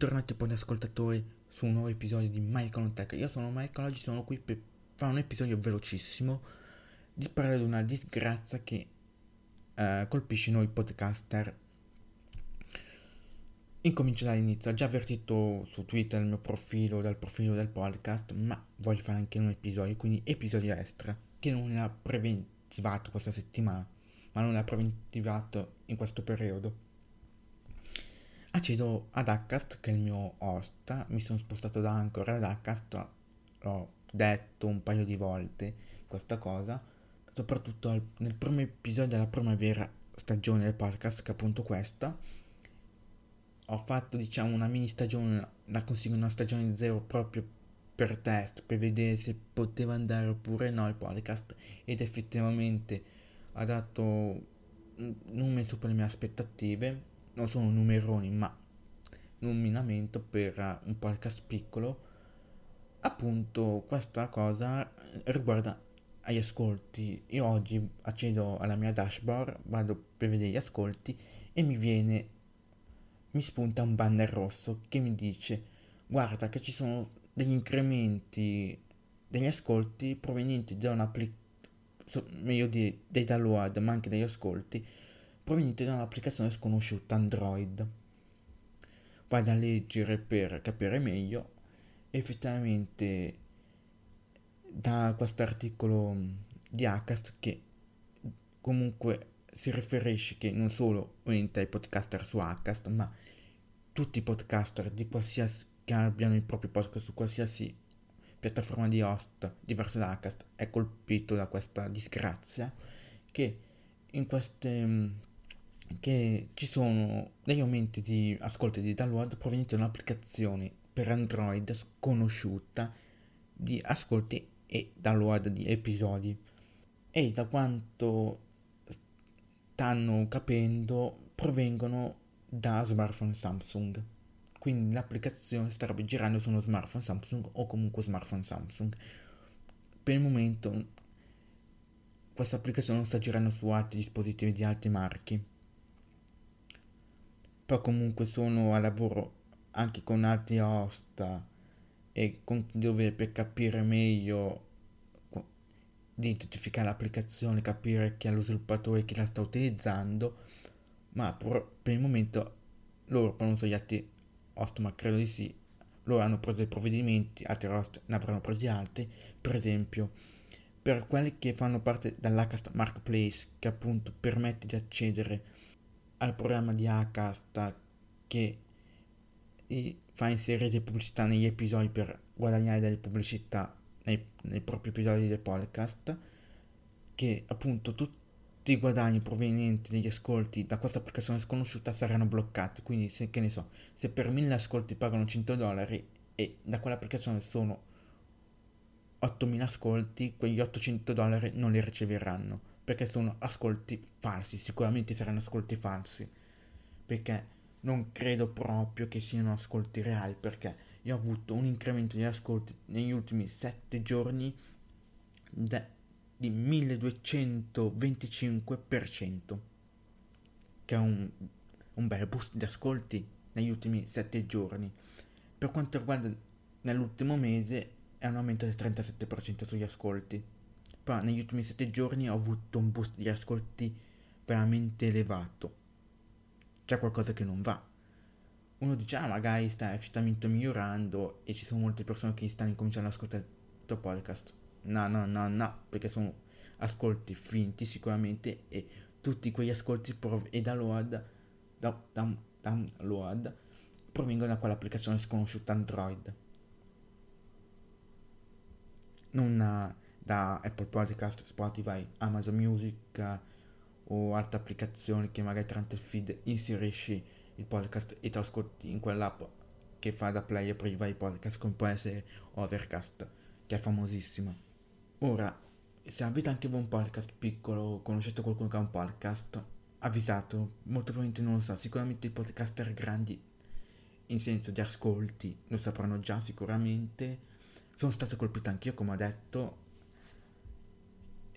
Bentornati poi ascoltatori su un nuovo episodio di Michael Tech. Io sono Michael, oggi sono qui per fare un episodio velocissimo di parlare di una disgrazia che eh, colpisce noi podcaster. Incomincio dall'inizio, ho già avvertito su Twitter il mio profilo, dal profilo del podcast, ma voglio fare anche un episodio, quindi episodio extra, che non era preventivato questa settimana, ma non era preventivato in questo periodo accedo ad Acast che è il mio host, mi sono spostato da Anchor ad Acast, l'ho detto un paio di volte questa cosa, soprattutto al, nel primo episodio della primavera stagione del podcast che è appunto questa. Ho fatto diciamo una mini stagione, la consiglio una stagione zero proprio per test, per vedere se poteva andare oppure no il podcast ed effettivamente ha dato numeri sopra le mie aspettative non sono numeroni ma nominamento per un podcast piccolo appunto questa cosa riguarda agli ascolti. Io oggi accedo alla mia dashboard vado per vedere gli ascolti e mi viene mi spunta un banner rosso che mi dice guarda che ci sono degli incrementi degli ascolti provenienti da un'applicazione meglio dire dei download ma anche degli ascolti provenienti da un'applicazione sconosciuta Android. Vado a leggere per capire meglio. Effettivamente da questo articolo di Acast che comunque si riferisce che non solo orienta i podcaster su Acast, ma tutti i podcaster di qualsiasi che abbiano il proprio podcast su qualsiasi piattaforma di host diversa da Acast è colpito da questa disgrazia che in queste che ci sono degli aumenti di ascolto e di download provenienti da un'applicazione per Android sconosciuta di ascolti e download di episodi. E da quanto stanno capendo provengono da smartphone Samsung. Quindi l'applicazione starebbe girando su uno smartphone Samsung o comunque smartphone Samsung. Per il momento questa applicazione non sta girando su altri dispositivi di altri marchi poi comunque sono a lavoro anche con altri host e con dove per capire meglio di identificare l'applicazione, capire chi è lo sviluppatore che la sta utilizzando, ma per, per il momento loro, non so gli altri host, ma credo di sì, loro hanno preso dei provvedimenti, altri host ne avranno presi altri, per esempio per quelli che fanno parte dell'Acast Marketplace che appunto permette di accedere al programma di Acast che fa inserire pubblicità negli episodi per guadagnare delle pubblicità nei, nei propri episodi del podcast che appunto tutti i guadagni provenienti dagli ascolti da questa applicazione sconosciuta saranno bloccati. Quindi se, che ne so se per 1000 ascolti pagano 100 dollari e da quell'applicazione sono 8000 ascolti quegli 800 dollari non li riceveranno perché sono ascolti falsi, sicuramente saranno ascolti falsi, perché non credo proprio che siano ascolti reali, perché io ho avuto un incremento di ascolti negli ultimi 7 giorni de- di 1225%, che è un, un bel boost di ascolti negli ultimi 7 giorni. Per quanto riguarda nell'ultimo mese è un aumento del 37% sugli ascolti però negli ultimi sette giorni ho avuto un boost di ascolti veramente elevato. C'è qualcosa che non va. Uno dice, ah, magari sta effettivamente migliorando e ci sono molte persone che stanno incominciando ad ascoltare il tuo podcast. No, no, no, no, perché sono ascolti finti sicuramente e tutti quegli ascolti prov- e download, da, da, download provengono da quell'applicazione sconosciuta Android. Non da Apple Podcast, Spotify, Amazon Music uh, o altre applicazioni che magari tramite il feed inserisci il podcast e lo ascolti in quell'app che fa da player per i podcast come può essere Overcast che è famosissima. Ora, se avete anche voi un podcast piccolo, conoscete qualcuno che ha un podcast, avvisato, molto probabilmente non lo sa, sicuramente i podcaster grandi in senso di ascolti lo sapranno già sicuramente. Sono stato colpito anch'io, come ho detto,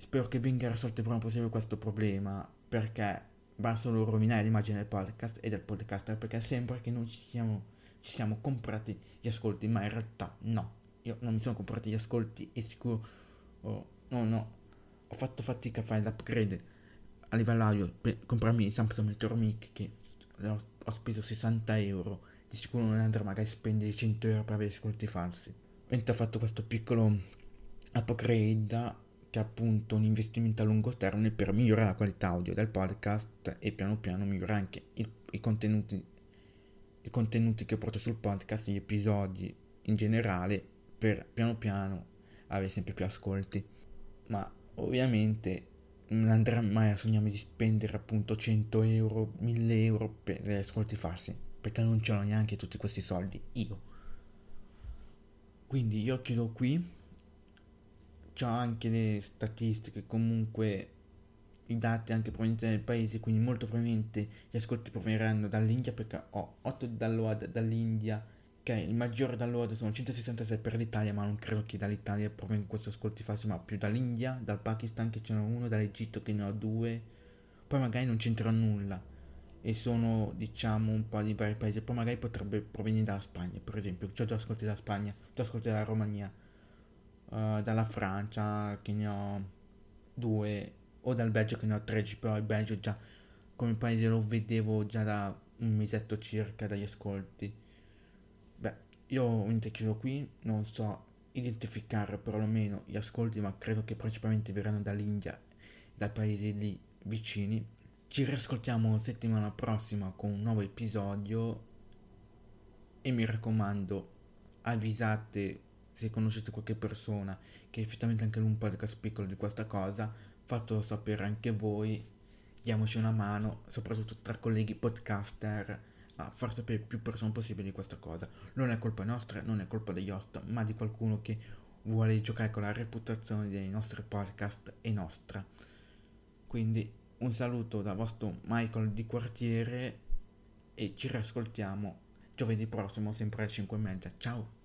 Spero che venga risolto il prima possibile questo problema perché va solo rovinare l'immagine del podcast e del podcaster perché sembra che non ci siamo ci siamo comprati gli ascolti, ma in realtà no, io non mi sono comprati gli ascolti e sicuro, oh, no, no, ho fatto fatica a fare l'upgrade a livello audio per comprarmi il Samsung Meteor Mic che ho, ho speso 60 euro, di sicuro non andrò magari a spendere 100 euro per avere ascolti falsi. Ho fatto questo piccolo upgrade che è appunto un investimento a lungo termine per migliorare la qualità audio del podcast e piano piano migliorare anche il, i, contenuti, i contenuti che porto sul podcast, gli episodi in generale, per piano piano avere sempre più ascolti. Ma ovviamente non andrà mai a sognarmi di spendere appunto 100 euro, 1000 euro per ascolti farsi, perché non ce l'ho neanche tutti questi soldi io. Quindi io chiudo qui c'ho anche le statistiche, comunque i dati anche provenienti dal paese, quindi molto probabilmente gli ascolti proveniranno dall'India perché ho 8 download dall'India, che il maggiore download sono 166 per l'Italia, ma non credo che dall'Italia provenga questo ascolti falso, ma più dall'India, dal Pakistan che ce n'è uno, dall'Egitto che ne ho due, poi magari non c'entra nulla e sono diciamo un po' di vari paesi, poi magari potrebbe provenire dalla Spagna, per esempio, c'ho due ascolti dalla Spagna, due ascolti dalla Romania uh, dalla Francia che ne ho due o dal Belgio che ne ho tre però il Belgio già come paese lo vedevo già da un mesetto circa dagli ascolti. Beh io ovviamente chiudo qui non so identificare perlomeno gli ascolti ma credo che principalmente verranno dall'India dai paesi lì vicini. Ci riascoltiamo settimana prossima con un nuovo episodio e mi raccomando avvisate se conoscete qualche persona che effettivamente anche un podcast piccolo di questa cosa, fatelo sapere anche voi, diamoci una mano, soprattutto tra colleghi podcaster, a far sapere più persone possibile di questa cosa. Non è colpa nostra, non è colpa degli host, ma di qualcuno che vuole giocare con la reputazione dei nostri podcast e nostra. Quindi un saluto da vostro Michael di quartiere e ci riascoltiamo giovedì prossimo sempre alle 5 e mezza. Ciao!